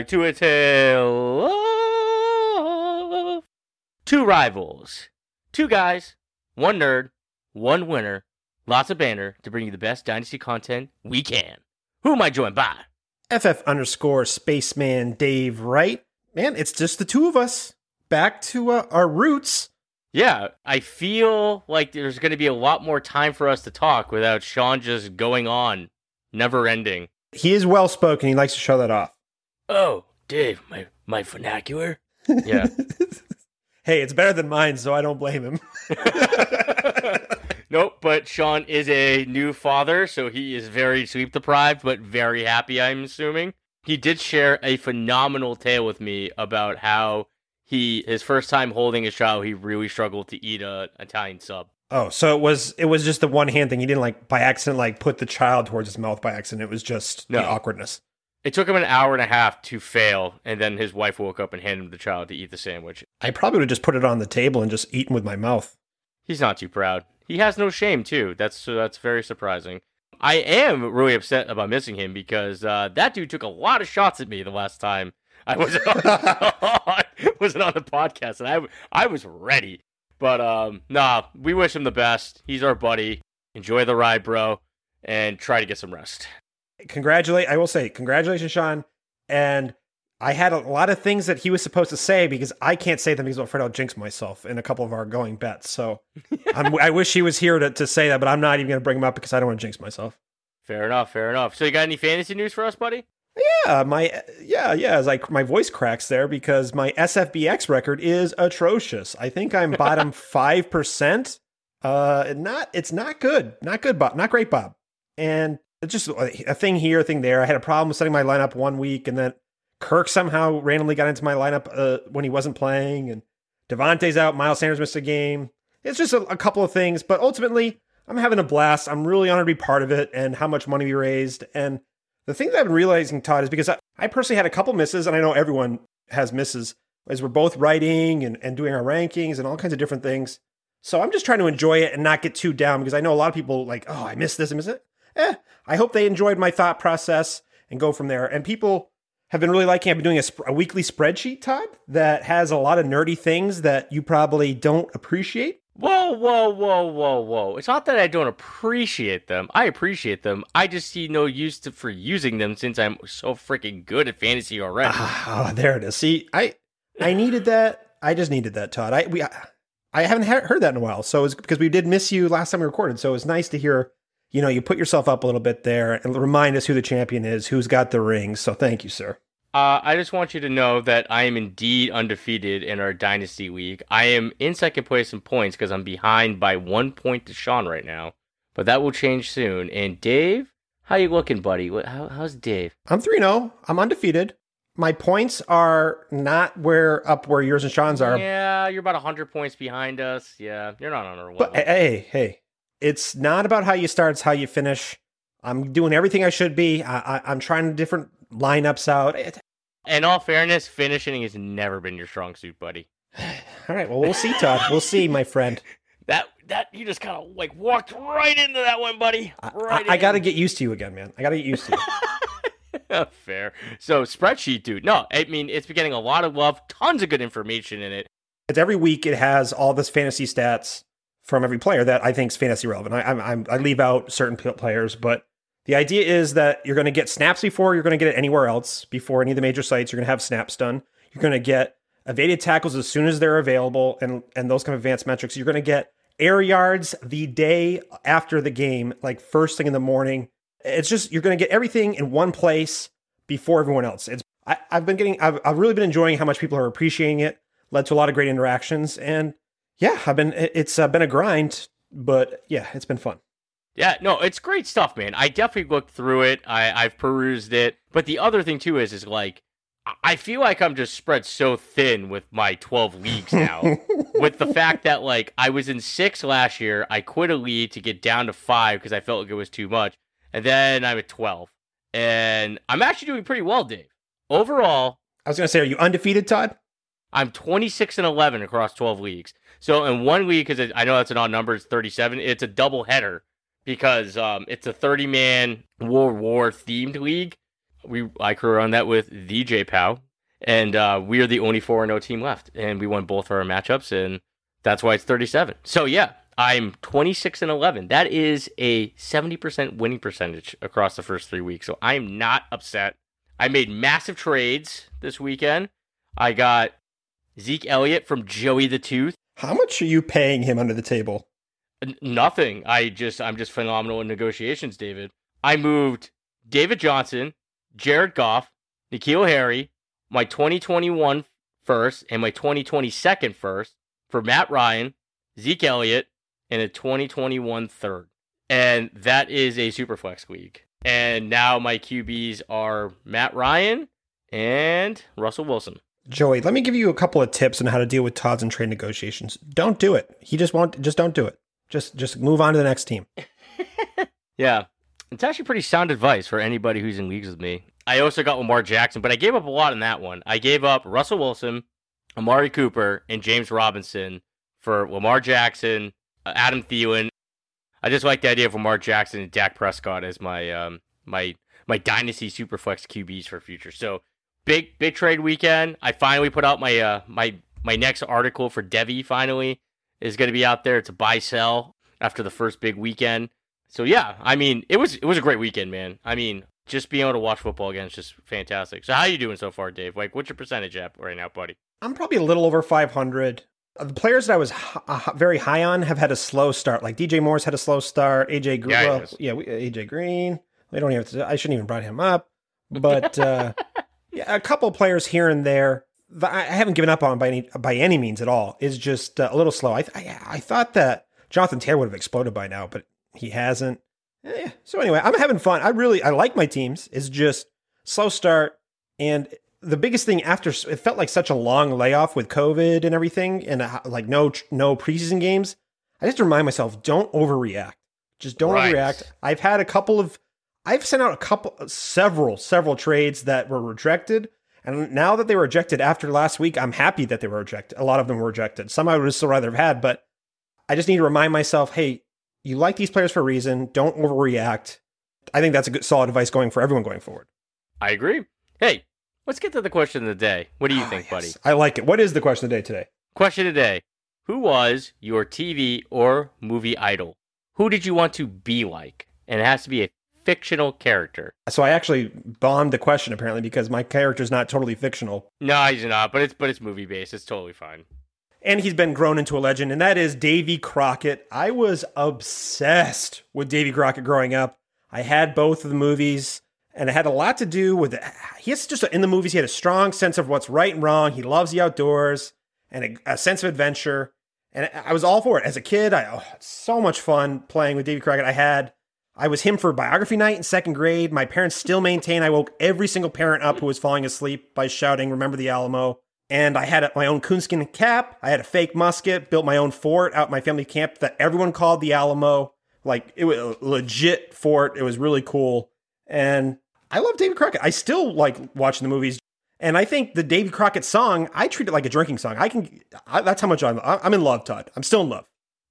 Back to a tale of two rivals, two guys, one nerd, one winner, lots of banner to bring you the best Dynasty content we can. Who am I joined by? FF underscore spaceman Dave Wright. Man, it's just the two of us. Back to uh, our roots. Yeah, I feel like there's going to be a lot more time for us to talk without Sean just going on, never ending. He is well spoken. He likes to show that off. Oh, Dave, my my vernacular. Yeah. Hey, it's better than mine, so I don't blame him. nope, but Sean is a new father, so he is very sleep deprived, but very happy, I'm assuming. He did share a phenomenal tale with me about how he his first time holding his child, he really struggled to eat a Italian sub. Oh, so it was it was just the one hand thing. He didn't like by accident like put the child towards his mouth by accident. It was just No. the awkwardness. It took him an hour and a half to fail, and then his wife woke up and handed him the child to eat the sandwich. I probably would have just put it on the table and just eaten with my mouth. He's not too proud. He has no shame too. That's so that's very surprising. I am really upset about missing him because uh, that dude took a lot of shots at me the last time I was on, wasn't on the podcast, and I I was ready. But um, nah, we wish him the best. He's our buddy. Enjoy the ride, bro, and try to get some rest. Congratulate I will say, congratulations, Sean. And I had a lot of things that he was supposed to say because I can't say them because I'm afraid I'll jinx myself in a couple of our going bets. So I'm, I wish he was here to, to say that, but I'm not even going to bring him up because I don't want to jinx myself. Fair enough, fair enough. So you got any fantasy news for us, buddy? Yeah, my yeah, yeah, as like my voice cracks there because my SFBX record is atrocious. I think I'm bottom five percent. Uh, not it's not good, not good, Bob, not great, Bob. And it's just a thing here, a thing there. I had a problem with setting my lineup one week, and then Kirk somehow randomly got into my lineup uh, when he wasn't playing, and Devontae's out. Miles Sanders missed a game. It's just a, a couple of things, but ultimately, I'm having a blast. I'm really honored to be part of it, and how much money we raised, and the thing that I've been realizing, Todd, is because I, I personally had a couple misses, and I know everyone has misses, as we're both writing and, and doing our rankings and all kinds of different things. So I'm just trying to enjoy it and not get too down because I know a lot of people like, oh, I missed this, I missed it. Eh, I hope they enjoyed my thought process and go from there. And people have been really liking. I've been doing a, sp- a weekly spreadsheet, Todd, that has a lot of nerdy things that you probably don't appreciate. Whoa, whoa, whoa, whoa, whoa. It's not that I don't appreciate them. I appreciate them. I just see no use to, for using them since I'm so freaking good at fantasy already. Ah, there it is. See, I I needed that. I just needed that, Todd. I we I haven't he- heard that in a while. So it's because we did miss you last time we recorded. So it's nice to hear. You know, you put yourself up a little bit there and remind us who the champion is, who's got the rings. So thank you, sir. Uh, I just want you to know that I am indeed undefeated in our Dynasty League. I am in second place in points because I'm behind by one point to Sean right now. But that will change soon. And Dave, how you looking, buddy? What, how, how's Dave? I'm 3 0. I'm undefeated. My points are not where up where yours and Sean's are. Yeah, you're about 100 points behind us. Yeah, you're not on our level. But hey, hey, it's not about how you start, it's how you finish. I'm doing everything I should be. I, I, I'm trying different lineups out. In all fairness, finishing has never been your strong suit, buddy. all right, well, we'll see, Todd. We'll see, my friend. That that you just kind of like walked right into that one, buddy. I, Right I, I got to get used to you again, man. I got to get used to you. Fair. So spreadsheet, dude. No, I mean it's been getting a lot of love, tons of good information in it. it's every week it has all this fantasy stats from every player that I think is fantasy relevant. I, I'm, I'm, leave out certain players, but the idea is that you're going to get snaps before you're going to get it anywhere else. Before any of the major sites, you're going to have snaps done. You're going to get evaded tackles as soon as they're available, and and those kind of advanced metrics. You're going to get air yards the day after the game, like first thing in the morning. It's just you're going to get everything in one place before everyone else. It's I, I've been getting I've, I've really been enjoying how much people are appreciating it. Led to a lot of great interactions, and yeah, I've been it- it's uh, been a grind, but yeah, it's been fun. Yeah, no, it's great stuff, man. I definitely looked through it. I, I've perused it. But the other thing too is, is like, I- feel like I'm just spread so thin with my 12 leagues now. with the fact that like I was in six last year, I quit a league to get down to five because I felt like it was too much, and then I'm at 12, and I'm actually doing pretty well, Dave. Overall, I was gonna say, are you undefeated, Todd? I'm 26 and 11 across 12 leagues. So in one league, because I know that's an odd number, it's 37. It's a double header because um, it's a 30 man World War themed league. we I crew on that with DJ Pow, and uh, we are the only four and zero team left, and we won both of our matchups, and that's why it's thirty seven. So yeah, I'm twenty six and eleven. That is a seventy percent winning percentage across the first three weeks. So I am not upset. I made massive trades this weekend. I got Zeke Elliott from Joey the Tooth. How much are you paying him under the table? N- nothing. I just I'm just phenomenal in negotiations, David. I moved David Johnson, Jared Goff, N'Keal Harry, my 2021 first and my 2020 second first for Matt Ryan, Zeke Elliott, and a 2021 third. And that is a superflex league. And now my QBs are Matt Ryan and Russell Wilson. Joey, let me give you a couple of tips on how to deal with Todd's and trade negotiations. Don't do it. He just won't. Just don't do it. Just just move on to the next team. yeah, it's actually pretty sound advice for anybody who's in leagues with me. I also got Lamar Jackson, but I gave up a lot in that one. I gave up Russell Wilson, Amari Cooper, and James Robinson for Lamar Jackson, uh, Adam Thielen. I just like the idea of Lamar Jackson and Dak Prescott as my um my my dynasty superflex QBs for future. So big big trade weekend. I finally put out my uh my my next article for Devi. Finally is going to be out there to buy sell after the first big weekend. So yeah, I mean it was it was a great weekend, man. I mean just being able to watch football again is just fantastic. So how are you doing so far, Dave? Like what's your percentage at right now, buddy? I'm probably a little over 500. Uh, the players that I was h- uh, very high on have had a slow start. Like DJ Moore's had a slow start. AJ Green, Yeah, well, yeah, we, AJ Green. We don't even. Have to, I shouldn't even brought him up. But uh, yeah, a couple players here and there. that I haven't given up on by any by any means at all. Is just uh, a little slow. I, I I thought that Jonathan Taylor would have exploded by now, but he hasn't. Eh, so anyway, I'm having fun. I really I like my teams. It's just slow start and the biggest thing after it felt like such a long layoff with COVID and everything, and uh, like no no preseason games. I just remind myself, don't overreact. Just don't Right. overreact. I've had a couple of, I've sent out a couple, several, several trades that were rejected, and now that they were rejected after last week, I'm happy that they were rejected. A lot of them were rejected. Some I would still rather have had, but I just need to remind myself, hey, you like these players for a reason. Don't overreact. I think that's a good, solid advice going for everyone going forward. I agree. Hey, let's get to the question of the day. What do you Ah, think, buddy? I like it. What is the question of the day today? Question of the day Who was your TV or movie idol? Who did you want to be like? And it has to be a fictional character. So I actually bombed the question apparently because my character's not totally fictional. No, he's not, but it's but it's movie based. It's totally fine. And he's been grown into a legend, and that is Davy Crockett. I was obsessed with Davy Crockett growing up. I had both of the movies, and it had a lot to do with he has just in the movies, he had a strong sense of what's right and wrong. He loves the outdoors and a, a sense of adventure. And I was all for it. As a kid, I oh, so much fun playing with Davy Crockett. I had I was him for biography night in second grade. My parents still maintain I woke every single parent up who was falling asleep by shouting, Remember the Alamo. And I had my own coonskin cap. I had a fake musket, built my own fort out my family camp that everyone called the Alamo. Like it was a legit fort. It was really cool. And I love David Crockett. I still like watching the movies. And I think the David Crockett song, I treat it like a drinking song. I can, I, that's how much I'm, I'm in love, Todd. I'm still in love.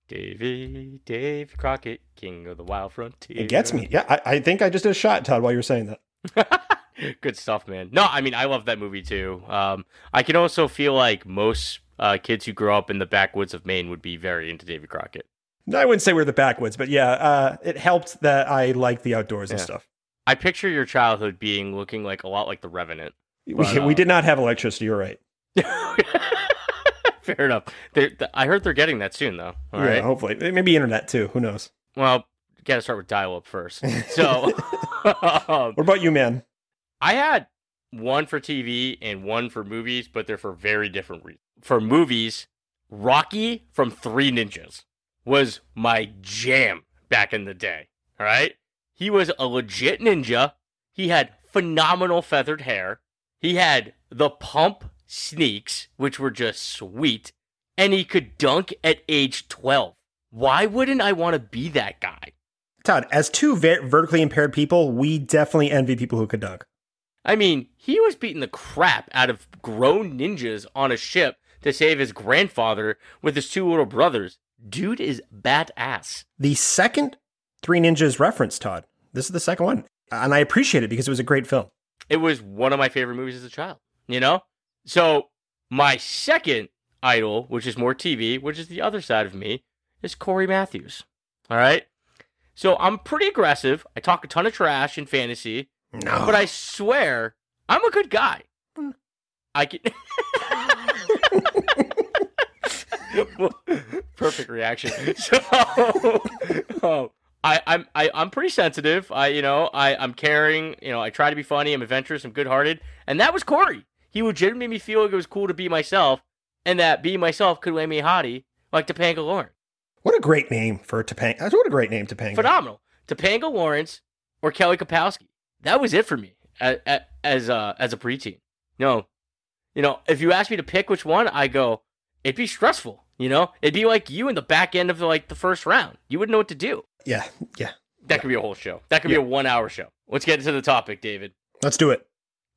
Davy, Davy Crockett, king of the wild frontier. It gets me. Yeah, I, I think I just did a shot, Todd, while you were saying that. Good stuff, man. No, I mean I love that movie too. Um, I can also feel like most uh, kids who grow up in the backwoods of Maine would be very into Davy Crockett. I wouldn't say we're the backwoods, but yeah, uh, it helped that I like the outdoors and stuff. I picture your childhood being looking like a lot like the Revenant. We, uh, we did not have electricity. You're right. Fair enough. They're, th- I heard they're getting that soon, though. All yeah, right. hopefully, maybe internet too. Who knows? Well, got to start with dial-up first. So, um, What about you, man? I had one for TV and one for movies, but they're for very different reasons. For movies, Rocky from Three Ninjas was my jam back in the day. All right. He was a legit ninja. He had phenomenal feathered hair. He had the pump sneaks, which were just sweet. And he could dunk at age 12. Why wouldn't I want to be that guy? Todd, as two ver- vertically impaired people, we definitely envy people who could dunk. I mean, he was beating the crap out of grown ninjas on a ship to save his grandfather with his two little brothers. Dude is badass. The second Three Ninjas reference, Todd. This is the second one, and I appreciate it because it was a great film. It was one of my favorite movies as a child, you know? So, my second idol, which is more TV, which is the other side of me, is Cory Matthews. All right? So, I'm pretty aggressive. I talk a ton of trash in fantasy, No. but I swear I'm a good guy. Mm. I can. Perfect reaction. So, oh, I, I'm I, I'm pretty sensitive. I you know I I'm caring. You know I try to be funny. I'm adventurous. I'm good hearted. And that was Cory. He legitimately made me feel like it was cool to be myself, and that being myself could land me a hottie like Topanga Lawrence. what a great name for Topanga. What a great name, Topanga. Phenomenal. Topanga Lawrence or Kelly Kapowski. That was it for me as as a as a preteen. No, you know if you ask me to pick which one, I go. It'd be stressful. You know, it'd be like you in the back end of the, like the first round. You wouldn't know what to do. Yeah, yeah. That could be a whole show. That could be a one hour show. Let's get into the topic, David. Let's do it.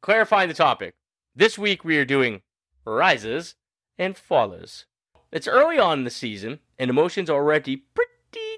Clarifying the topic. This week we are doing rises and fallers. It's early on in the season, and emotions are already pretty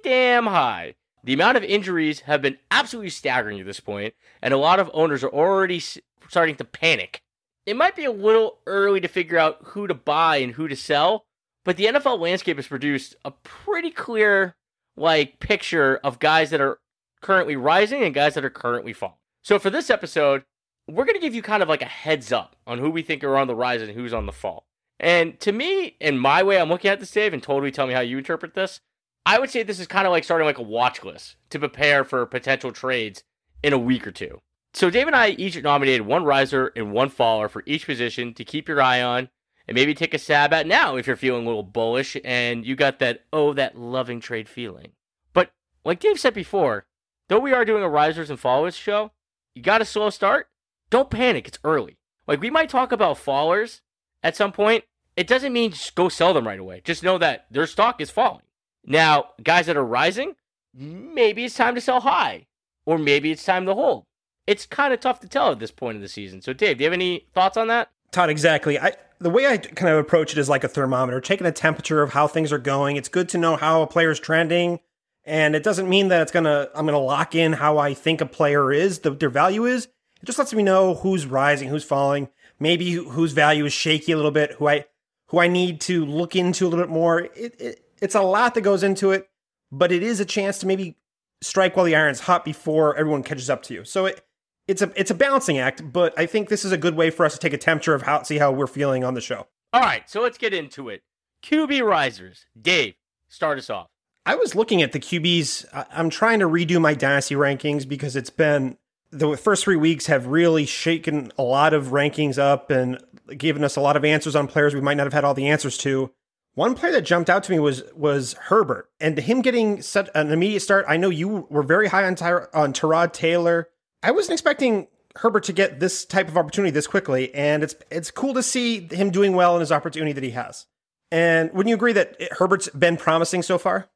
damn high. The amount of injuries have been absolutely staggering at this point, and a lot of owners are already starting to panic. It might be a little early to figure out who to buy and who to sell, but the NFL landscape has produced a pretty clear like picture of guys that are currently rising and guys that are currently falling. So for this episode, we're going to give you kind of like a heads up on who we think are on the rise and who's on the fall. And to me, in my way, I'm looking at this, Dave, and totally tell me how you interpret this. I would say this is kind of like starting like a watch list to prepare for potential trades in a week or two. So Dave and I each nominated one riser and one faller for each position to keep your eye on and maybe take a stab at now if you're feeling a little bullish and you got that oh that loving trade feeling. But like Dave said before, though we are doing a risers and fallers show, you got a slow start. Don't panic, it's early. Like we might talk about fallers at some point. It doesn't mean just go sell them right away. Just know that their stock is falling. Now, guys that are rising, maybe it's time to sell high, or maybe it's time to hold. It's kind of tough to tell at this point in the season. So, Dave, do you have any thoughts on that? Todd, exactly. I the way I kind of approach it is like a thermometer, taking a temperature of how things are going. It's good to know how a player's trending, and it doesn't mean that it's gonna I'm gonna lock in how I think a player is, the, their value is. It just lets me know who's rising, who's falling, maybe whose value is shaky a little bit, who I who I need to look into a little bit more. It, it it's a lot that goes into it, but it is a chance to maybe strike while the iron's hot before everyone catches up to you. So it it's a it's a balancing act, but I think this is a good way for us to take a temperature of how see how we're feeling on the show. All right, so let's get into it. QB risers. Dave, start us off. I was looking at the QBs. I'm trying to redo my dynasty rankings because it's been the first three weeks have really shaken a lot of rankings up and given us a lot of answers on players we might not have had all the answers to. One player that jumped out to me was was Herbert, and him getting such an immediate start. I know you were very high on Ty- on Tyrod Taylor. I wasn't expecting Herbert to get this type of opportunity this quickly, and it's it's cool to see him doing well in his opportunity that he has. And wouldn't you agree that Herbert's been promising so far?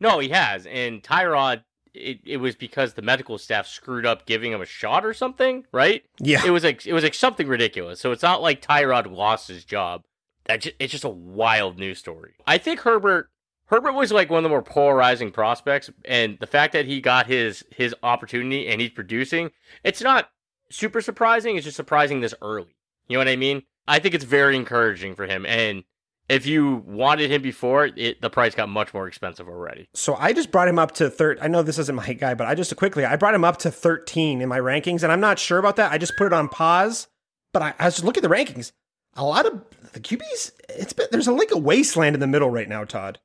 No, he has. And Tyrod, it, it was because the medical staff screwed up giving him a shot or something, right? Yeah. It was like it was like something ridiculous. So it's not like Tyrod lost his job. That ju- it's just a wild news story. I think Herbert Herbert was like one of the more polarizing prospects, and the fact that he got his his opportunity and he's producing, it's not super surprising. It's just surprising this early. You know what I mean? I think it's very encouraging for him. And if you wanted him before, it the price got much more expensive already. So I just brought him up to third. I know this isn't my guy, but I just quickly I brought him up to 13 in my rankings, and I'm not sure about that. I just put it on pause. But I, I was just looking at the rankings. A lot of the QBs, it's been there's a like a wasteland in the middle right now, Todd.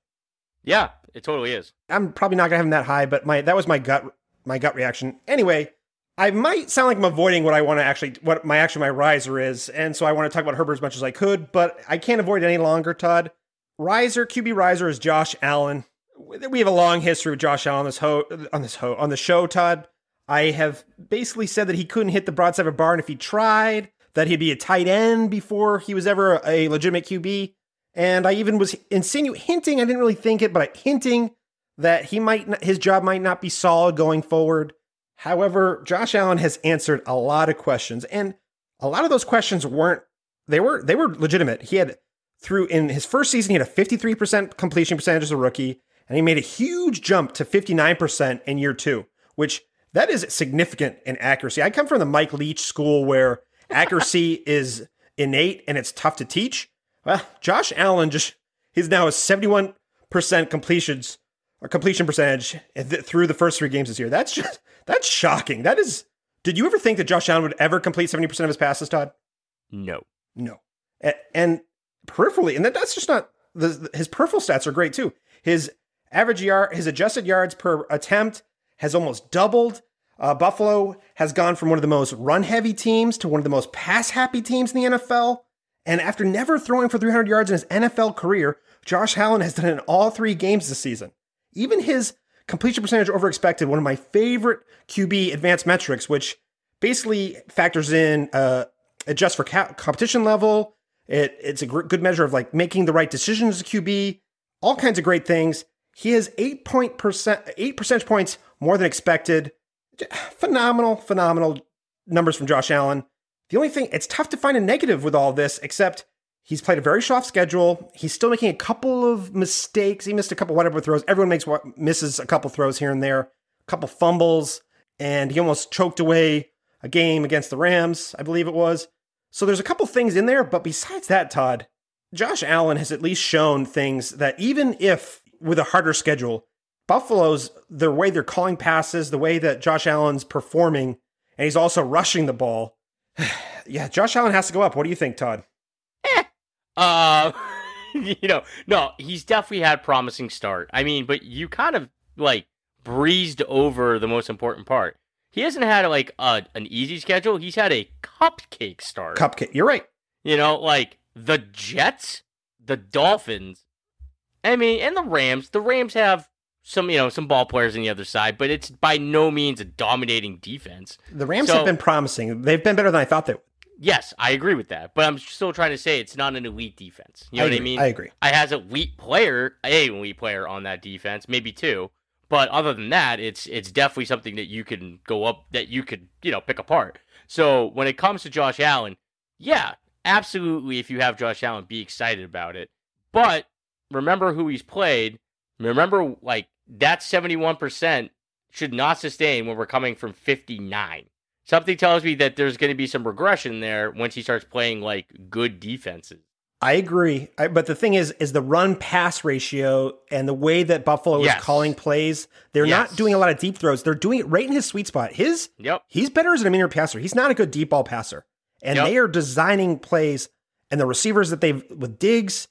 Yeah, it totally is. I'm probably not gonna have him that high, but my that was my gut my gut reaction. Anyway, I might sound like I'm avoiding what I want to actually what my actually my riser is, and so I want to talk about Herbert as much as I could, but I can't avoid it any longer, Todd. Riser QB riser is Josh Allen. We have a long history with Josh Allen on this ho on this ho on the show, Todd. I have basically said that he couldn't hit the broadside of a barn if he tried, that he'd be a tight end before he was ever a legitimate QB. And I even was insinu hinting, I didn't really think it, but hinting that he might his job might not be solid going forward. However, Josh Allen has answered a lot of questions, and a lot of those questions weren't they were they were legitimate. He had through in his first season, he had a 53% completion percentage as a rookie, and he made a huge jump to 59% in year two, which that is significant in accuracy. I come from the Mike Leach school where accuracy is innate and it's tough to teach. Well, Josh Allen just he's now a 71% completions or completion percentage eh, through the first three games this year. That's just that's shocking. That is did you ever think that Josh Allen would ever complete 70% of his passes, Todd? No. No. And, peripherally, and that's just not the, his peripheral stats are great too. His average yard, his adjusted yards per attempt has almost doubled. Uh, Buffalo has gone from one of the most run heavy teams to one of the most pass happy teams in the NFL. And after never throwing for 300 yards in his NFL career, Josh Allen has done it in all three games this season. Even his completion percentage over expected, one of my favorite QB advanced metrics, which basically factors in uh, adjust for ca- competition level. It, it's a gr- good measure of like making the right decisions as a QB, all kinds of great things. He has eight point percent, eight percentage points more than expected. Phenomenal, phenomenal numbers from Josh Allen. The only thing, it's tough to find a negative with all this, except he's played a very soft schedule. He's still making a couple of mistakes. He missed a couple of whatever throws. Everyone makes what misses a couple throws here and there, a couple fumbles, and he almost choked away a game against the Rams, I believe it was. So there's a couple things in there, but besides that, Todd, Josh Allen has at least shown things that even if with a harder schedule, Buffalo's the way they're calling passes, the way that Josh Allen's performing, and he's also rushing the ball. yeah, Josh Allen has to go up. What do you think, Todd? Eh. Uh, you know, no, he's definitely had promising start. I mean, but you kind of like breezed over the most important part. He hasn't had like a, an easy schedule. He's had a cupcake start. Cupcake. You're right. You know, like the Jets, the Dolphins, I mean, and the Rams. The Rams have some, you know, some ball players on the other side, but it's by no means a dominating defense. The Rams so, have been promising. They've been better than I thought they would. Yes, I agree with that, but I'm still trying to say it's not an elite defense. You know I what I mean? I agree. I has a elite player, a elite player on that defense, maybe two. But other than that, it's it's definitely something that you can go up that you could, you know, pick apart. So when it comes to Josh Allen, yeah, absolutely if you have Josh Allen, be excited about it. But remember who he's played. Remember, like, that 71% should not sustain when we're coming from 59. Something tells me that there's going to be some regression there once he starts playing, like, good defenses. I agree. I, but the thing is, is the run pass ratio and the way that Buffalo yes. is calling plays, they're yes. not doing a lot of deep throws. They're doing it right in his sweet spot. His, yep. he's better as an intermediate passer. He's not a good deep ball passer. And yep. they are designing plays and the receivers that they've, with Diggs,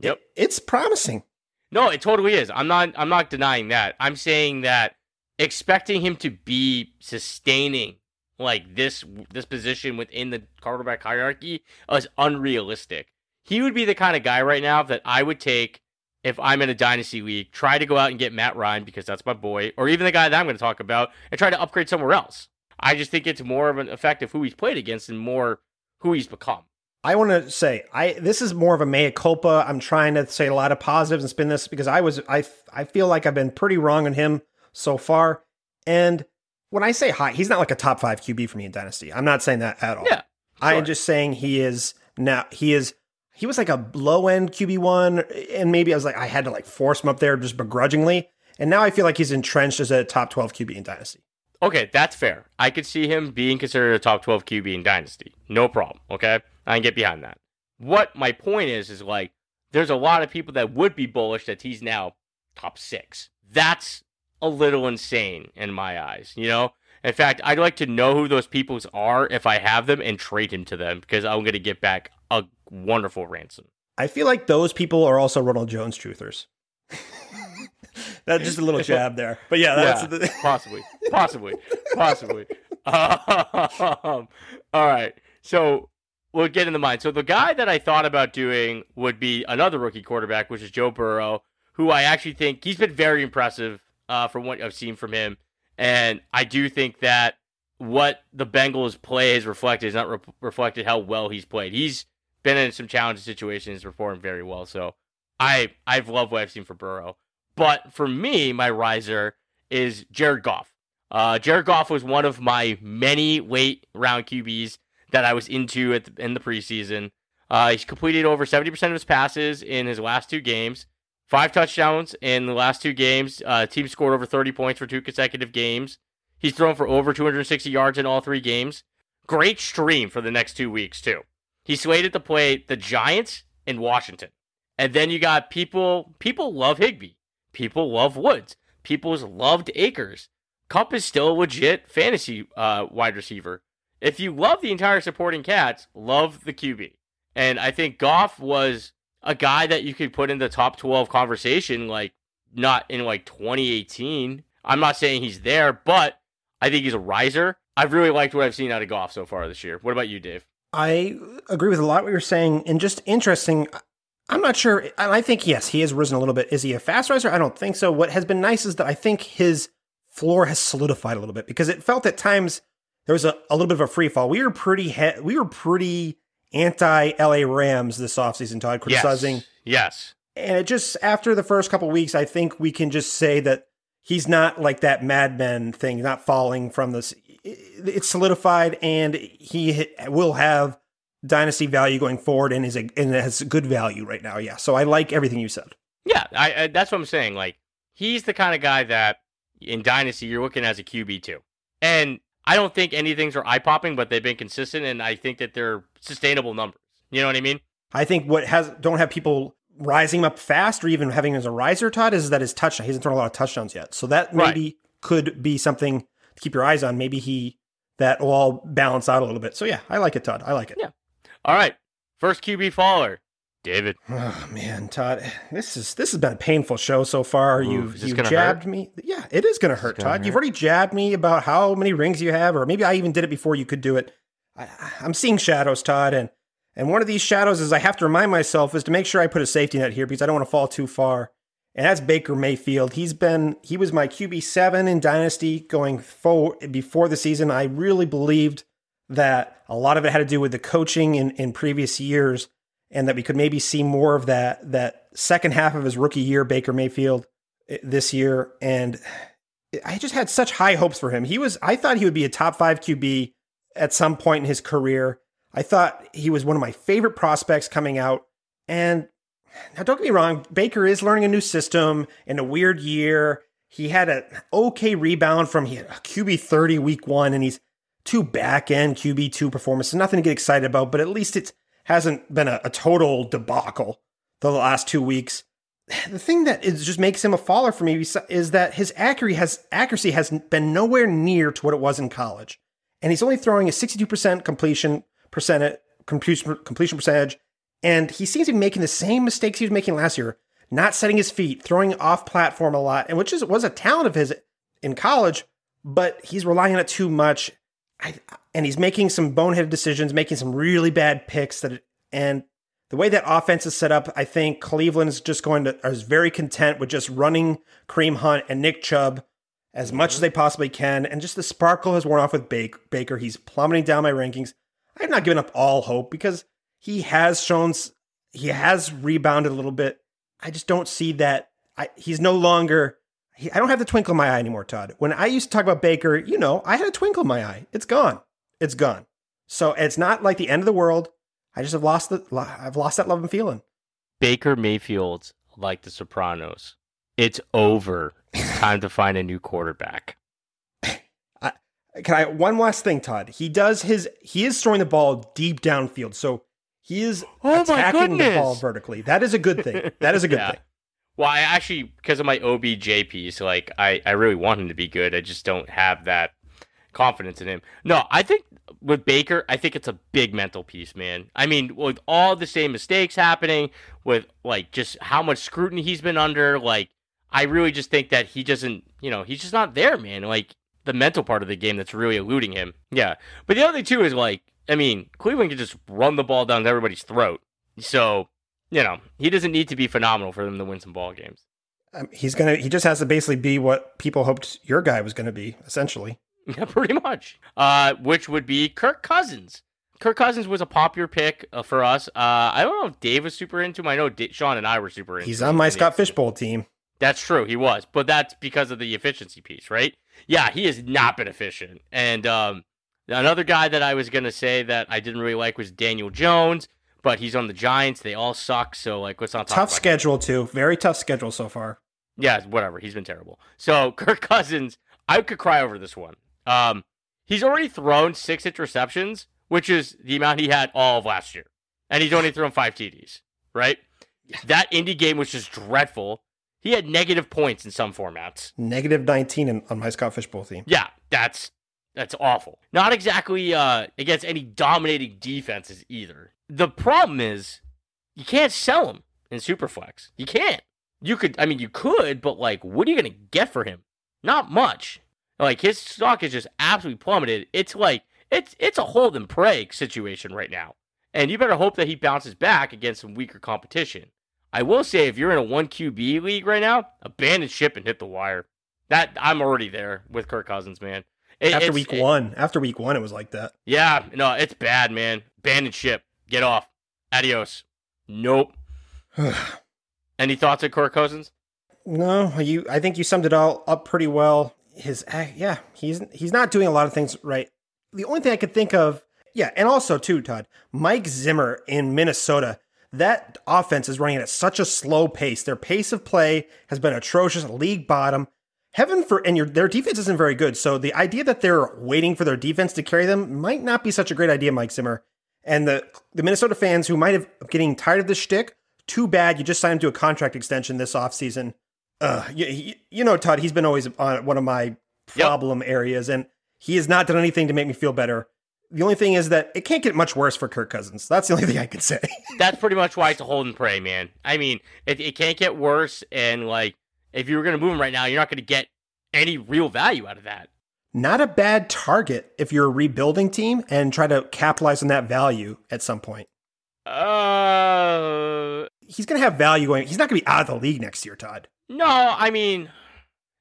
Yep. It, it's promising. No, it totally is. I'm not I'm not denying that. I'm saying that expecting him to be sustaining like this this position within the quarterback hierarchy is unrealistic. He would be the kind of guy right now that I would take if I'm in a dynasty league, try to go out and get Matt Ryan because that's my boy, or even the guy that I'm going to talk about, and try to upgrade somewhere else. I just think it's more of an effect of who he's played against and more who he's become. I want to say I this is more of a mea culpa. I'm trying to say a lot of positives and spin this because I was I I feel like I've been pretty wrong on him so far. And when I say high, he's not like a top five QB for me in Dynasty. I'm not saying that at all. Yeah, sure. I'm just saying he is now he is he was like a low end QB one, and maybe I was like I had to like force him up there just begrudgingly. And now I feel like he's entrenched as a top 12 QB in Dynasty. Okay, that's fair. I could see him being considered a top 12 QB in Dynasty. No problem. Okay. I can get behind that. What my point is is like there's a lot of people that would be bullish that he's now top six. That's a little insane in my eyes, you know? In fact, I'd like to know who those peoples are if I have them and trade him to them because I'm going to get back a wonderful ransom. I feel like those people are also Ronald Jones truthers. that's just a little jab there, but yeah, that's yeah, the... possibly, possibly, possibly. Um, all right, so we'll get in the mind. So the guy that I thought about doing would be another rookie quarterback, which is Joe Burrow, who I actually think he's been very impressive uh, from what I've seen from him, and I do think that what the Bengals play has reflected is not re- reflected how well he's played. He's been in some challenging situations, performed very well. So I I've loved what I've seen for Burrow. But for me, my riser is Jared Goff. Uh, Jared Goff was one of my many late round QBs that I was into at the, in the preseason. Uh, he's completed over 70% of his passes in his last two games, five touchdowns in the last two games. Uh, team scored over 30 points for two consecutive games. He's thrown for over 260 yards in all three games. Great stream for the next two weeks, too. He's slated to play the Giants and Washington. And then you got people, people love Higbee. People love Woods. People's loved Akers. Kupp is still a legit fantasy uh, wide receiver. If you love the entire supporting cats, love the QB. And I think Goff was a guy that you could put in the top 12 conversation, like not in like 2018. I'm not saying he's there, but I think he's a riser. I've really liked what I've seen out of Goff so far this year. What about you, Dave? I agree with a lot what you're saying, and just interesting. I'm not sure. I think yes, he has risen a little bit. Is he a fast riser? I don't think so. What has been nice is that I think his floor has solidified a little bit because it felt at times there was a, a little bit of a free fall. We were pretty he- we were pretty anti LA Rams this offseason, Todd, criticizing. Yes. yes. And it just after the first couple weeks, I think we can just say that he's not like that Mad Men thing, not falling from this. It's solidified, and he will have dynasty value going forward, and is a, and has good value right now. Yeah, so I like everything you said. Yeah, I, I, that's what I'm saying. Like he's the kind of guy that in dynasty you're looking as a QB too, and I don't think any things are eye popping, but they've been consistent, and I think that they're sustainable numbers. You know what I mean? I think what has don't have people rising up fast or even having him as a riser, Todd, is that his touchdown. He hasn't thrown a lot of touchdowns yet. So that maybe right. could be something to keep your eyes on. Maybe he that will all balance out a little bit. So yeah, I like it, Todd. I like it. Yeah. All right. First QB faller. David. Oh man, Todd, this is this has been a painful show so far. Ooh, you've you jabbed hurt? me. Yeah, it is going to hurt, Todd. Hurt? You've already jabbed me about how many rings you have, or maybe I even did it before you could do it. I, I'm seeing shadows, Todd, and and one of these shadows is I have to remind myself is to make sure I put a safety net here because I don't want to fall too far. And that's Baker Mayfield. He's been he was my QB seven in Dynasty going forward before the season. I really believed that a lot of it had to do with the coaching in, in previous years, and that we could maybe see more of that that second half of his rookie year, Baker Mayfield eh, this year. And I just had such high hopes for him. He was I thought he would be a top five QB at some point in his career. I thought he was one of my favorite prospects coming out. And now, don't get me wrong, Baker is learning a new system in a weird year. He had an okay rebound from he had a QB 30 week one, and he's two back end QB two performances. Nothing to get excited about, but at least it hasn't been a, a total debacle the last two weeks. The thing that is just makes him a faller for me is that his accuracy has accuracy has been nowhere near to what it was in college, and he's only throwing a 62% completion percentage completion percentage, and he seems to be making the same mistakes he was making last year, not setting his feet, throwing off platform a lot, and which is was a talent of his in college, but he's relying on it too much. I, and he's making some boneheaded decisions, making some really bad picks that and the way that offense is set up, I think Cleveland is just going to is very content with just running Kareem Hunt and Nick Chubb as mm-hmm. much as they possibly can, and just the sparkle has worn off with Baker. He's plummeting down my rankings. I have not given up all hope because he has shown he has rebounded a little bit. I just don't see that. I, he's no longer. I don't have the twinkle in my eye anymore, Todd. When I used to talk about Baker, you know, I had a twinkle in my eye. It's gone. It's gone. So it's not like the end of the world. I just have lost the. I've lost that love and feeling. Baker Mayfield's like The Sopranos. It's over. time to find a new quarterback. I, Can I one last thing, Todd? He does his he is throwing the ball deep downfield, so he is oh attacking the ball vertically. That is a good thing. That is a good yeah. thing. Well, I actually because of my OBJ piece, like I I really want him to be good. I just don't have that confidence in him. No, I think with Baker, I think it's a big mental piece, man. I mean, with all the same mistakes happening, with like just how much scrutiny he's been under, like I really just think that he doesn't, you know, he's just not there, man. Like the mental part of the game that's really eluding him. Yeah. But the other thing too is like, I mean, Cleveland can just run the ball down everybody's throat. So, you know, he doesn't need to be phenomenal for them to win some ball games. Um, he's gonna. He just has to basically be what people hoped your guy was gonna be, essentially. Yeah, pretty much. Uh, which would be Kirk Cousins. Kirk Cousins was a popular pick uh, for us. Uh, I don't know if Dave was super into him. I know D- Sean and I were super into. He's on my Scott Fish Bowl team. That's true. He was, but that's because of the efficiency piece, right? Yeah, he has not been efficient. And um, another guy that I was gonna say that I didn't really like was Daniel Jones, but he's on the Giants. They all suck. So like, let's not talk. Tough schedule too. Very tough schedule so far. Yeah, whatever. He's been terrible. So Kirk Cousins, I could cry over this one. Um, he's already thrown six interceptions, which is the amount he had all of last year, and he's only thrown five TDs. Right? That Indy game was just dreadful. He had negative points in some formats. Negative 19 in, on my Scott Fish Bowl team. Yeah, that's that's awful. Not exactly uh, against any dominating defenses either. The problem is you can't sell him in Superflex. You can't. You could, I mean, you could, but like, what are you gonna get for him? Not much. Like his stock is just absolutely plummeted. It's like it's it's a hold and pray situation right now, and you better hope that he bounces back against some weaker competition. I will say, if you're in a one QB league right now, abandon ship and hit the wire. That I'm already there with Kirk Cousins, man. It, after week it, one, after week one, it was like that. Yeah, no, it's bad, man. Abandon ship. Get off. Adios. Nope. Any thoughts on Kirk Cousins? No, you. I think you summed it all up pretty well. His, uh, yeah, he's he's not doing a lot of things right. The only thing I could think of, yeah, and also too, Todd, Mike Zimmer in Minnesota that offense is running at such a slow pace. Their pace of play has been atrocious, league bottom. Heaven for and your their defense isn't very good. So the idea that they're waiting for their defense to carry them might not be such a great idea, Mike Zimmer. And the the Minnesota fans who might have getting tired of this shtick, too bad you just signed him to a contract extension this offseason. Uh, you, you know, Todd, he's been always on one of my problem yep. areas, and he has not done anything to make me feel better. The only thing is that it can't get much worse for Kirk Cousins. That's the only thing I can say. That's pretty much why it's a hold and pray, man. I mean, it, it can't get worse, and like if you were going to move him right now, you're not going to get any real value out of that. Not a bad target if you're a rebuilding team and try to capitalize on that value at some point. Uh, he's going to have value going. He's not going to be out of the league next year, Todd. No, I mean,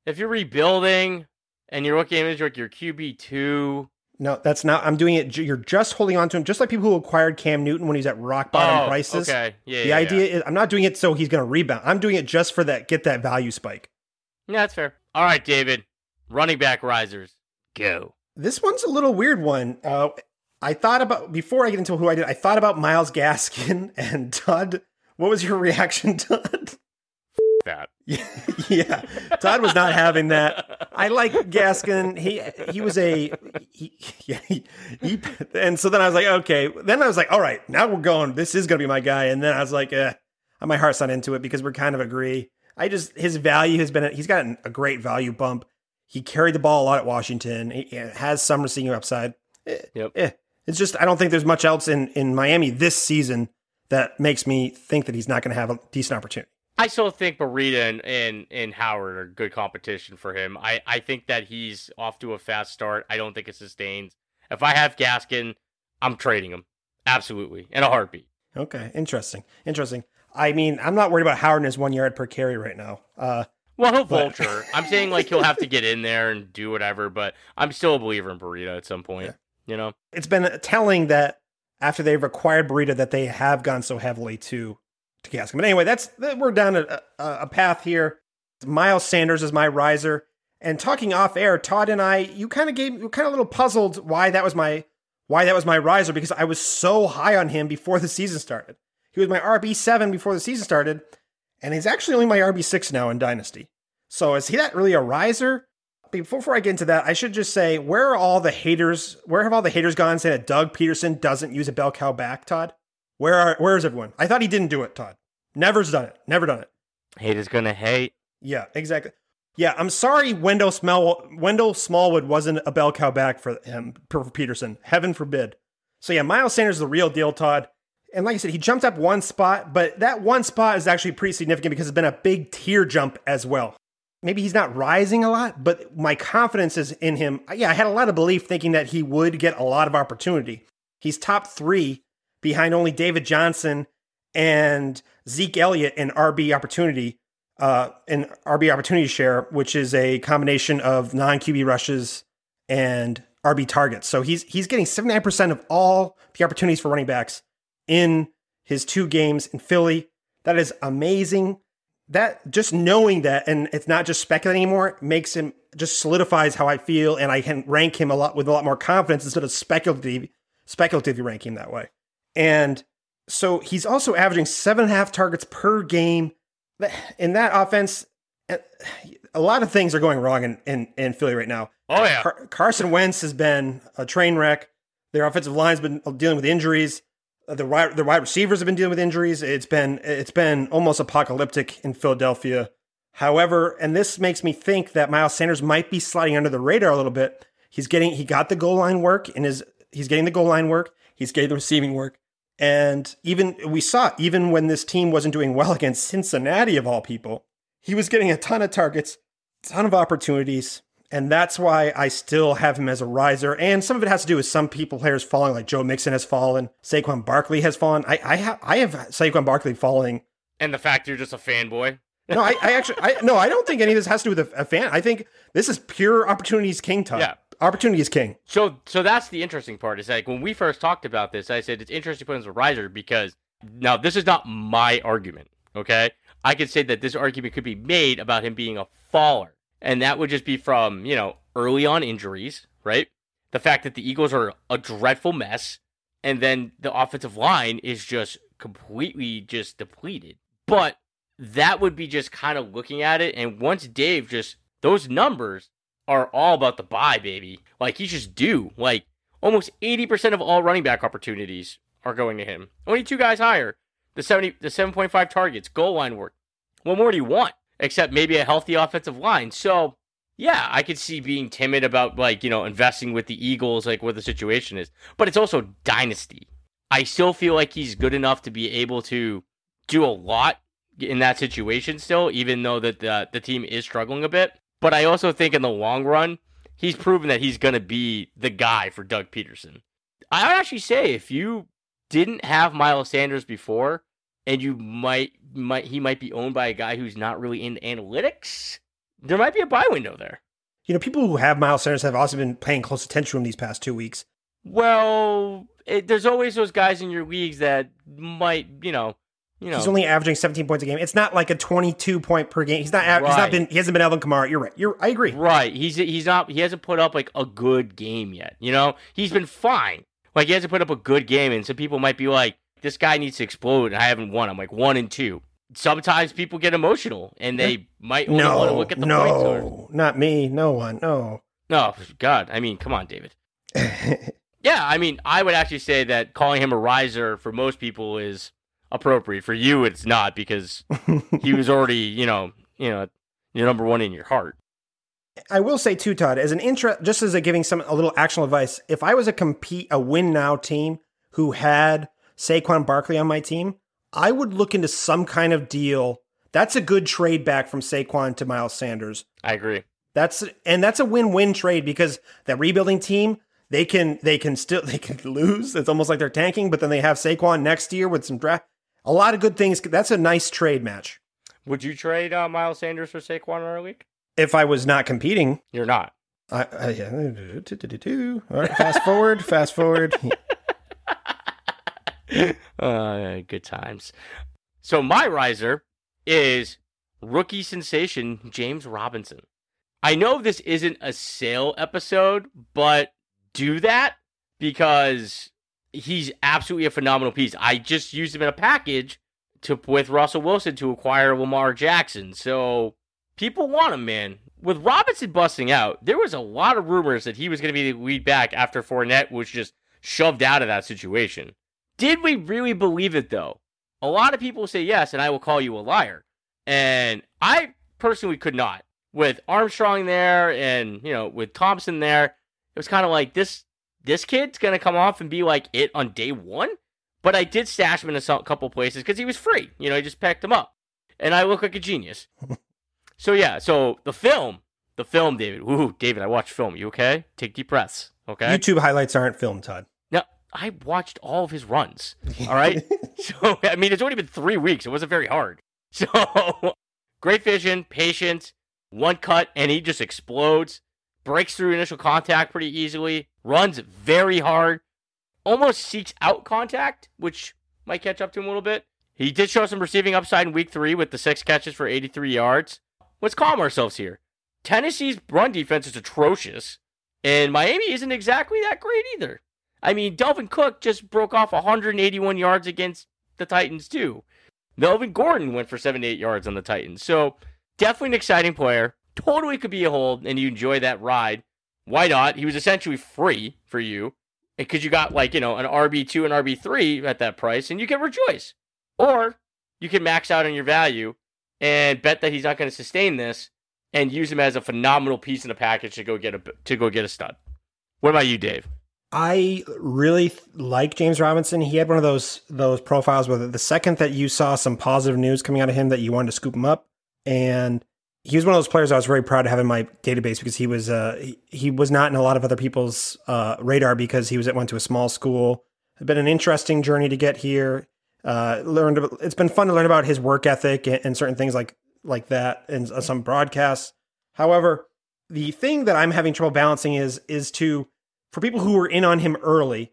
if you're rebuilding and you're looking at like your QB two, no, that's not. I'm doing it. You're just holding on to him, just like people who acquired Cam Newton when he's at rock bottom oh, prices. Okay, yeah. The yeah, idea yeah. is, I'm not doing it so he's going to rebound. I'm doing it just for that, get that value spike. Yeah, that's fair. All right, David, running back risers, go. This one's a little weird one. Uh, I thought about before I get into who I did. I thought about Myles Gaskin and Todd. What was your reaction, Todd? That. yeah, Todd was not having that. I like Gaskin. He he was a he, he, he, and so then I was like, okay. Then I was like, all right, now we're going. This is gonna be my guy. And then I was like, eh, my heart's not into it because we're kind of agree. I just his value has been he's gotten a great value bump. He carried the ball a lot at Washington. He has some receiving upside. Eh, yep. Eh. It's just I don't think there's much else in in Miami this season that makes me think that he's not going to have a decent opportunity. I still think Breida and, and, and Howard are good competition for him. I, I think that he's off to a fast start. I don't think it sustains. If I have Gaskin, I'm trading him. Absolutely. In a heartbeat. Okay. Interesting. Interesting. I mean, I'm not worried about Howard and his one yard per carry right now. Uh, well, he'll but... vulture. I'm saying like he'll have to get in there and do whatever, but I'm still a believer in Breida at some point. Yeah. You know, it's been telling that after they've acquired Breida that they have gone so heavily to to Gaskin. But anyway, that's we're down a, a, path here. Miles Sanders is my riser. And talking off air, Todd and I, you kind of gave, you kind of a little puzzled why that was my, why that was my riser because I was so high on him before the season started. He was my RB seven before the season started, and he's actually only my RB six now in Dynasty. So is he that really a riser? Before I get into that, I should just say, where are all the haters? Where have all the haters gone saying that Doug Pederson doesn't use a bell cow back, Todd? Where are where is everyone? I thought he didn't do it, Todd. Never's done it. Never done it. Hate is gonna hate. Yeah, exactly. Yeah, I'm sorry Wendell Smell Wendell Smallwood wasn't a bell cow back for him for Pederson. Heaven forbid. So yeah, Miles Sanders is the real deal, Todd. And like I said, he jumped up one spot, but that one spot is actually pretty significant because it's been a big tier jump as well. Maybe he's not rising a lot, but my confidence is in him. Yeah, I had a lot of belief thinking that he would get a lot of opportunity. He's top three behind only David Johnson and Zeke Elliott in RB opportunity, uh, in RB opportunity share, which is a combination of non QB rushes and RB targets. So he's he's getting 79% of all the opportunities for running backs in his two games in Philly. That is amazing. That just knowing that, and it's not just speculating anymore, makes him just solidifies how I feel, and I can rank him a lot with a lot more confidence instead of speculative speculatively ranking that way. And so he's also averaging seven and a half targets per game. In that offense, a lot of things are going wrong in, in, in Philly right now. Oh yeah. Car- Carson Wentz has been a train wreck. Their offensive line's been dealing with injuries. Uh, The wide, the wide receivers have been dealing with injuries. It's been it's been almost apocalyptic in Philadelphia. However, and this makes me think that Miles Sanders might be sliding under the radar a little bit. He's getting he got the goal line work in his he's getting the goal line work. He's getting the receiving work. And even we saw even when this team wasn't doing well against Cincinnati of all people, he was getting a ton of targets, ton of opportunities. And that's why I still have him as a riser. And some of it has to do with some people players falling, like Joe Mixon has fallen, Saquon Barkley has fallen. I, I have I have Saquon Barkley falling. And the fact you're just a fanboy. No, I, I actually I no, I don't think any of this has to do with a, a fan. I think this is pure opportunities king time. Yeah. Opportunity is king. So so that's the interesting part. Is like when we first talked about this, I said it's interesting to put him as a riser because now this is not my argument. Okay, I could say that this argument could be made about him being a faller, and that would just be from you know early on injuries, right? The fact that the Eagles are a dreadful mess, and then the offensive line is just completely just depleted. But that would be just kind of looking at it, and once Dave just those numbers are all about the buy, baby. Like he's just due. Like almost 80% of all running back opportunities are going to him. Only two guys higher. The 70 the 7.5 targets, goal line work. What more do you want? Except maybe a healthy offensive line. So yeah, I could see being timid about like, you know, investing with the Eagles, like what the situation is. But it's also dynasty. I still feel like he's good enough to be able to do a lot in that situation still, even though that the, the team is struggling a bit. But I also think in the long run, he's proven that he's going to be the guy for Doug Pederson. I would actually say if you didn't have Miles Sanders before, and you might might he might be owned by a guy who's not really into analytics, there might be a buy window there. You know, people who have Miles Sanders have also been paying close attention to him these past two weeks. Well, it, there's always those guys in your leagues that might, you know, you know, He's only averaging 17 points a game. It's not like a 22 point per game. He's not. He's not been. He hasn't been Alvin Kamara. You're right. You're. I agree. Right. He's he's not he hasn't put up like a good game yet. You know? He's been fine. Like he hasn't put up a good game and some people might be like, this guy needs to explode and I haven't won. I'm like one and two. Sometimes people get emotional and they might only want to No, look at the points. No, not me. No one. No. no, God. I mean, come on, David. Yeah, I mean, I would actually say that calling him a riser for most people is appropriate. For you, it's not because he was already, you know, you know, you're number one in your heart. I will say too, Todd, as an intro, just as a giving some a little actionable advice. If I was a compete a win now team who had Saquon Barkley on my team, I would look into some kind of deal. That's a good trade back from Saquon to Miles Sanders. I agree. That's and that's a win-win trade because that rebuilding team they can they can still they can lose. It's almost like they're tanking, but then they have Saquon next year with some draft. A lot of good things. That's a nice trade match. Would you trade uh, Miles Sanders for Saquon league? If I was not competing, You're not. I, I yeah. All right, fast forward, fast forward. uh, good times. So my riser is rookie sensation James Robinson. I know this isn't a sale episode, but do that because he's absolutely a phenomenal piece. I just used him in a package to with Russell Wilson to acquire Lamar Jackson. So people want him, man. With Robinson busting out, there was a lot of rumors that he was going to be the lead back after Fournette was just shoved out of that situation. Did we really believe it though? A lot of people say yes, and I will call you a liar. And I personally could not. With Armstrong there and, you know, with Thompson there, it was kind of like this this kid's going to come off and be like it on day 1. But I did stash him in a couple places cuz he was free. You know, I just packed him up. And I look like a genius. so yeah, so the film, the film, David. Ooh, David, I watched film. You okay? Take deep breaths. Okay? YouTube highlights aren't film, Todd. No, I watched all of his runs. All right. so, I mean, it's only been three weeks. It wasn't very hard. So, great vision, patience, one cut, and he just explodes. Breaks through initial contact pretty easily. Runs very hard. Almost seeks out contact, which might catch up to him a little bit. He did show some receiving upside in week three with the six catches for 83 yards. Let's calm ourselves here. Tennessee's run defense is atrocious, and Miami isn't exactly that great either. I mean, Dalvin Cook just broke off 181 yards against the Titans, too. Melvin Gordon went for 78 yards on the Titans. So, definitely an exciting player. Totally could be a hold, and you enjoy that ride Why not? He was essentially free for you because you got like, you know, an RB2 and RB3 at that price and you can rejoice. Or you can max out on your value and bet that he's not going to sustain this and use him as a phenomenal piece in the package to go get a to go get a stud. What about you, Dave? I really like James Robinson. He had one of those those profiles where the second that you saw some positive news coming out of him that you wanted to scoop him up, and he was one of those players I was very proud to have in my database because he was uh, he, he was not in a lot of other people's uh, radar because he was went to a small school. It's been an interesting journey to get here. Uh, learned it's been fun to learn about his work ethic and, and certain things like like that uh, some broadcasts. However, the thing that I'm having trouble balancing is is to for people who were in on him early,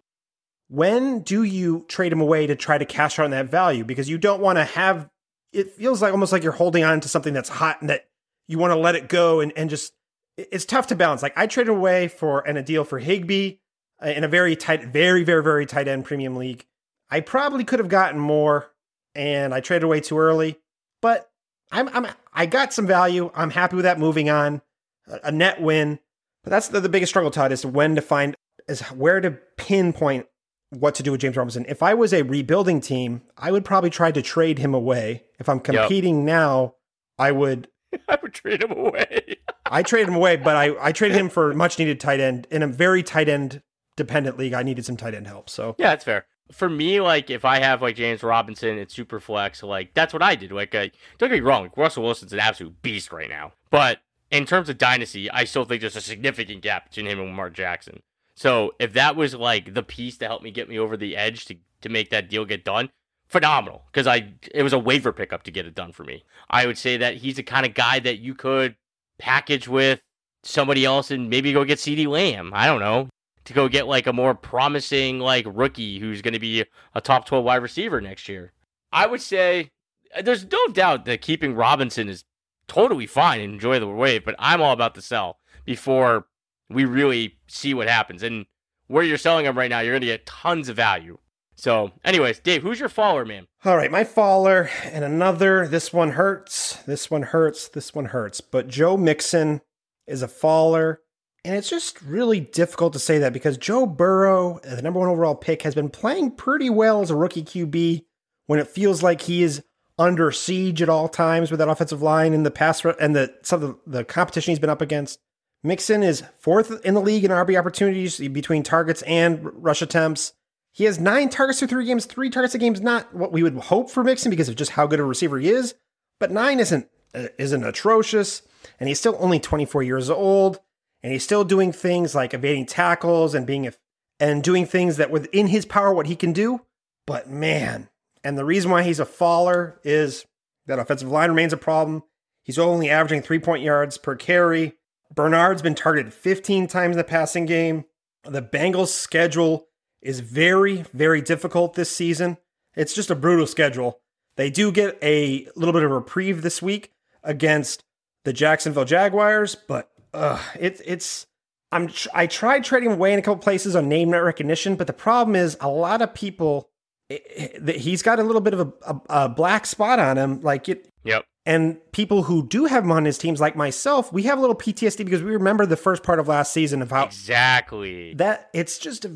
when do you trade him away to try to cash out on that value? Because you don't want to have it feels like almost like you're holding on to something that's hot and that you want to let it go and, and just it's tough to balance. Like I traded away for and a deal for Higbee uh, in a very tight, very, very, very tight end premium league. I probably could have gotten more and I traded away too early, but I'm, I'm I got some value. I'm happy with that moving on. A, a net win. But that's the, the biggest struggle, Todd, is when to find is where to pinpoint what to do with James Robinson. If I was a rebuilding team, I would probably try to trade him away. If I'm competing yep. now, I would I would trade him away. I traded him away, but I, I traded him for much needed tight end in a very tight end dependent league. I needed some tight end help. So yeah, that's fair. For me, like if I have like James Robinson it's super flex, like that's what I did. Like, uh, don't get me wrong, Russell Wilson's an absolute beast right now. But in terms of dynasty, I still think there's a significant gap between him and Lamar Jackson. So if that was like the piece to help me get me over the edge to to make that deal get done, phenomenal. Because I it was a waiver pickup to get it done for me. I would say that he's the kind of guy that you could package with somebody else and maybe go get CeeDee Lamb. I don't know. To go get like a more promising like rookie who's going to be a top 12 wide receiver next year. I would say uh, there's no doubt that keeping Robinson is totally fine and enjoy the wave, but I'm all about the sell before we really see what happens. And where you're selling them right now, you're going to get tons of value. So, anyways, Dave, who's your faller, man? All right, my faller and another. This one hurts. This one hurts. This one hurts. But Joe Mixon is a faller. And it's just really difficult to say that because Joe Burrow, the number one overall pick, has been playing pretty well as a rookie QB when it feels like he is under siege at all times with that offensive line and the pass and the some of the, the competition he's been up against. Mixon is fourth in the league in RB opportunities between targets and rush attempts. He has nine targets through three games. Three targets a game is not what we would hope for Mixon because of just how good a receiver he is. But nine isn't uh, isn't atrocious, and he's still only 24 years old, and he's still doing things like evading tackles and being and doing things that within his power what he can do. But man, and the reason why he's a faller is that offensive line remains a problem. He's only averaging three point yards per carry. Bernard's been targeted 15 times in the passing game. The Bengals' schedule is very, very difficult this season. It's just a brutal schedule. They do get a little bit of reprieve this week against the Jacksonville Jaguars, but uh, it, it's I'm I tried trading away in a couple places on name recognition, but the problem is a lot of people he's got a little bit of a, a, a, black spot on him. Like it. Yep. And people who do have him on his teams, like myself, we have a little PTSD because we remember the first part of last season of how exactly that it's just a.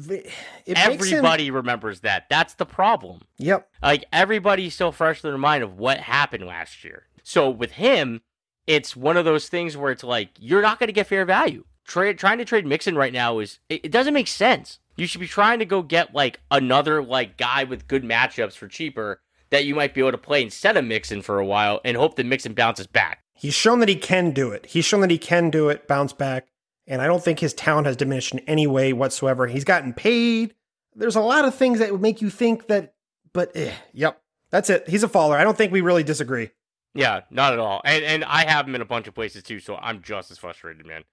It everybody him, remembers that. That's the problem. Yep. Like everybody's so fresh in their mind of what happened last year. So with him, it's one of those things where it's like you're not going to get fair value. Tra- trying to trade Mixon right now is it, it doesn't make sense. You should be trying to go get like another like guy with good matchups for cheaper that you might be able to play instead of Mixon for a while and hope that Mixon bounces back. He's shown that he can do it. He's shown that he can do it, bounce back, and I don't think his talent has diminished in any way whatsoever. He's gotten paid. There's a lot of things that would make you think that, but eh, yep, that's it. He's a faller. I don't think we really disagree. Yeah, not at all. And and I have him in a bunch of places too, so I'm just as frustrated, man.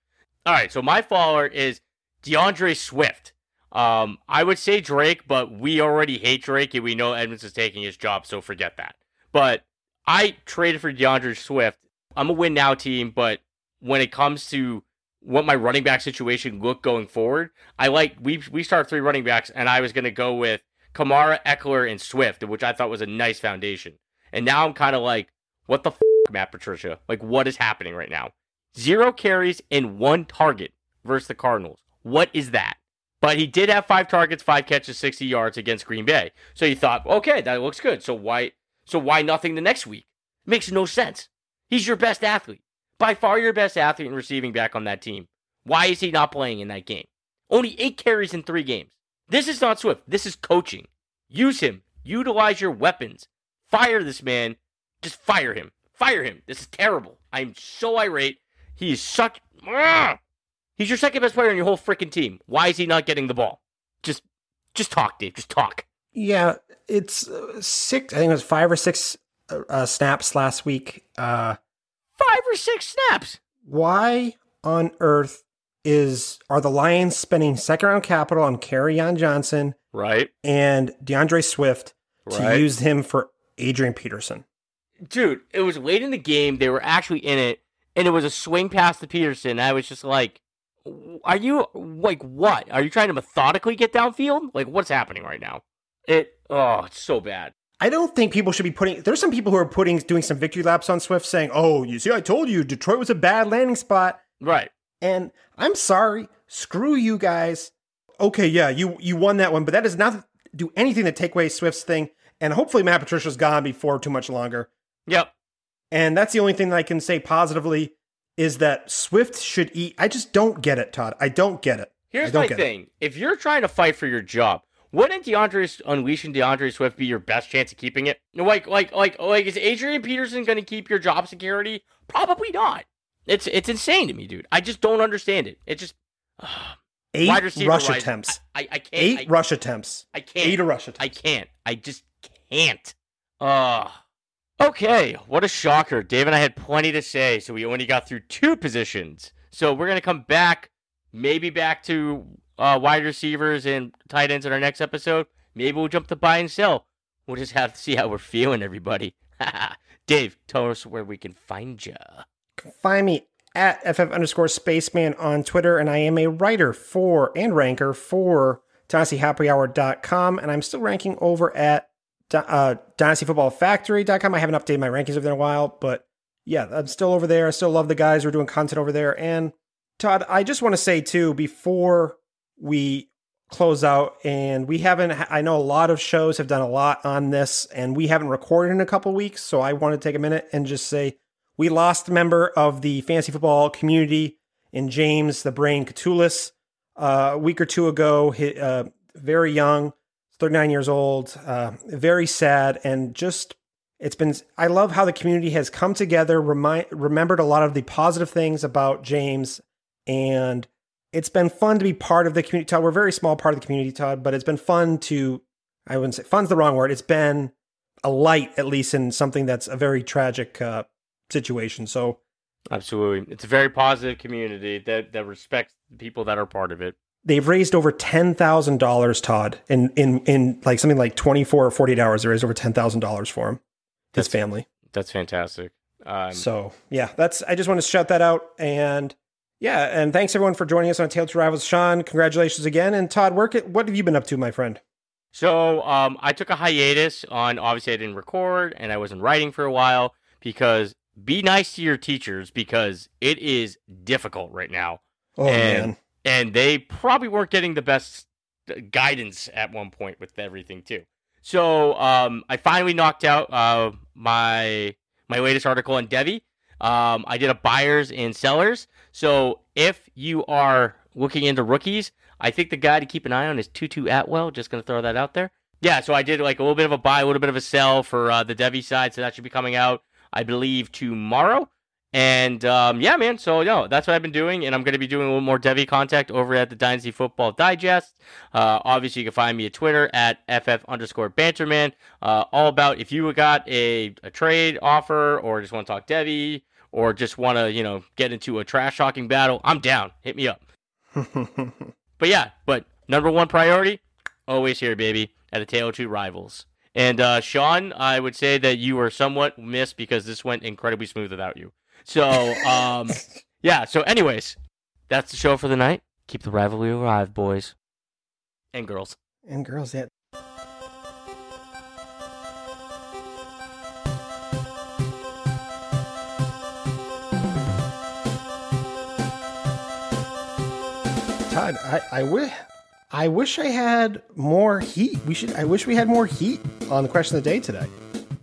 All right, so my faller is D'Andre Swift. Um, I would say Drake, but we already hate Drake and we know Edmonds is taking his job, so forget that. But I traded for D'Andre Swift. I'm a win now team, but when it comes to what my running back situation look going forward, I like we we start three running backs, and I was gonna go with Kamara, Ekeler, and Swift, which I thought was a nice foundation. And now I'm kind of like, what the f- Matt Patricia? Like, what is happening right now? Zero carries and one target versus the Cardinals. What is that? But he did have five targets, five catches, 60 yards against Green Bay. So you thought, okay, that looks good. So why so why nothing the next week? Makes no sense. He's your best athlete. By far your best athlete in receiving back on that team. Why is he not playing in that game? Only eight carries in three games. This is not Swift. This is coaching. Use him. Utilize your weapons. Fire this man. Just fire him. Fire him. This is terrible. I'm so irate. He is suck. Ah! He's your second best player on your whole freaking team. Why is he not getting the ball? Just, just talk, Dave. Just talk. Yeah, it's uh, six. I think it was five or six uh, uh, snaps last week. Uh, five or six snaps. Why on earth is are the Lions spending second round capital on Kerryon Johnson, right, and D'Andre Swift to use him for Adrian Peterson? Dude, it was late in the game. They were actually in it, and it was a swing pass to Peterson. I was just like, "Are you like what? Are you trying to methodically get downfield? Like, what's happening right now?" It oh, it's so bad. I don't think people should be putting. There's some people who are putting doing some victory laps on Swift, saying, "Oh, you see, I told you Detroit was a bad landing spot." Right. And I'm sorry, screw you guys. Okay, yeah, you you won that one, but that does not do anything to take away Swift's thing. And hopefully, Matt Patricia's gone before too much longer. Yep. And that's the only thing that I can say positively is that Swift should eat. I just don't get it, Todd. I don't get it. Here's my get it. thing: if you're trying to fight for your job, wouldn't D'Andre unleashing D'Andre Swift be your best chance of keeping it? Like, like, like, like, is Adrian Peterson going to keep your job security? Probably not. It's it's insane to me, dude. I just don't understand it. It just Eight wide rush wise, attempts. I, I, I can't. Eight I, rush attempts. I can't. Eight rush attempts. I can't. I just can't. Uh okay, what a shocker. Dave and I had plenty to say, so we only got through two positions. So we're gonna come back, maybe back to uh, wide receivers and tight ends in our next episode. Maybe we'll jump to buy and sell. We'll just have to see how we're feeling, everybody. Dave, tell us where we can find you. Find me at FF underscore spaceman on Twitter, and I am a writer for and ranker for DynastyHappyHour.com, and I'm still ranking over at uh, DynastyFootballFactory.com. I haven't updated my rankings over there in a while, but yeah, I'm still over there. I still love the guys who are doing content over there. And Todd, I just want to say too, before we close out, and we haven't, I know a lot of shows have done a lot on this, and we haven't recorded in a couple weeks, so I want to take a minute and just say, we lost a member of the fantasy football community in James the Brain Catullus uh, a week or two ago. Uh, very young, 39 years old, uh, very sad, and just it's been. I love how the community has come together, remembered a lot of the positive things about James, and it's been fun to be part of the community. Todd, we're a very small part of the community, Todd, but it's been fun to. I wouldn't say fun's the wrong word. It's been a light, at least in something that's a very tragic uh, situation. So Absolutely, it's a very positive community that that respects the people that are part of it. They've raised over ten thousand dollars, Todd, in in in like something like twenty four or forty eight hours. They raised over ten thousand dollars for him, his That's- family. That's fantastic. Um, so yeah, that's. I just want to shout that out, and yeah, and thanks everyone for joining us on Tale to Rivals. Sean, congratulations again, and Todd, work it. What have you been up to, my friend? So um, I took a hiatus on. Obviously, I didn't record, and I wasn't writing for a while because be nice to your teachers because it is difficult right now, Oh And- man, and they probably weren't getting the best uh, guidance at one point with everything too. So um, I finally knocked out uh, my my latest article on Devy. Um, I did a buyers and sellers. So if you are looking into rookies, I think the guy to keep an eye on is Tutu Atwell. Just gonna throw that out there. Yeah, so I did like a little bit of a buy, a little bit of a sell for uh, the Devy side. So that should be coming out, I believe, tomorrow. And um, yeah, man. So no, that's what I've been doing, and I'm going to be doing a little more Devy contact over at the Dynasty Football Digest. Uh, obviously, you can find me at Twitter at ff underscore banterman. Uh, all about if you got a, a trade offer, or just want to talk Devy, or just want to you know get into a trash talking battle, I'm down. Hit me up. But yeah, but number one priority, always here, baby, at a Tale of Two Rivals. And uh, Sean, I would say that you were somewhat missed because this went incredibly smooth without you. So, um, yeah. So, anyways, that's the show for the night. Keep the rivalry alive, boys and girls. and girls, yeah. Todd, I, I wish. I wish I had more heat. We should. I wish we had more heat on the question of the day today.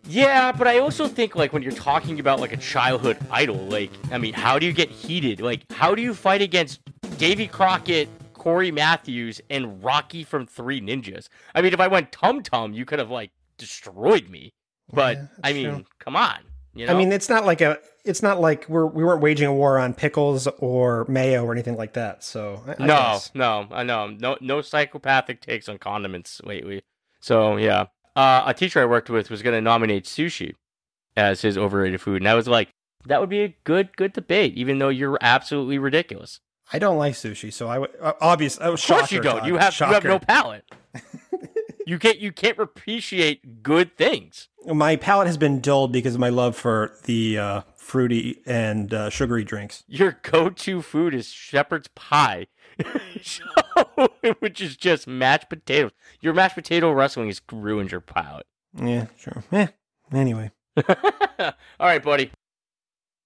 Yeah, but I also think like when you're talking about like a childhood idol, like I mean, how do you get heated? Like, how do you fight against Davy Crockett, Cory Matthews, and Rocky from Three Ninjas? I mean, if I went Tum Tum, you could have like destroyed me. But Yeah, I mean, true. come on. You know? I mean, it's not like a. It's not like we're we weren't waging a war on pickles or mayo or anything like that. So I, I no, guess. no, I know, no, no psychopathic takes on condiments lately. So yeah, uh, a teacher I worked with was going to nominate sushi as his overrated food, and I was like, that would be a good, good debate, even though you're absolutely ridiculous. I don't like sushi, so I would uh, obvious. Oh, Of course you don't. You have you have no palate. you can't you can't appreciate good things. My palate has been dulled because of my love for the uh, fruity and uh, sugary drinks. Your go-to food is shepherd's pie, So- which is just mashed potatoes. Your mashed potato wrestling has ruined your palate. Yeah, sure. Eh. Anyway. All right, buddy.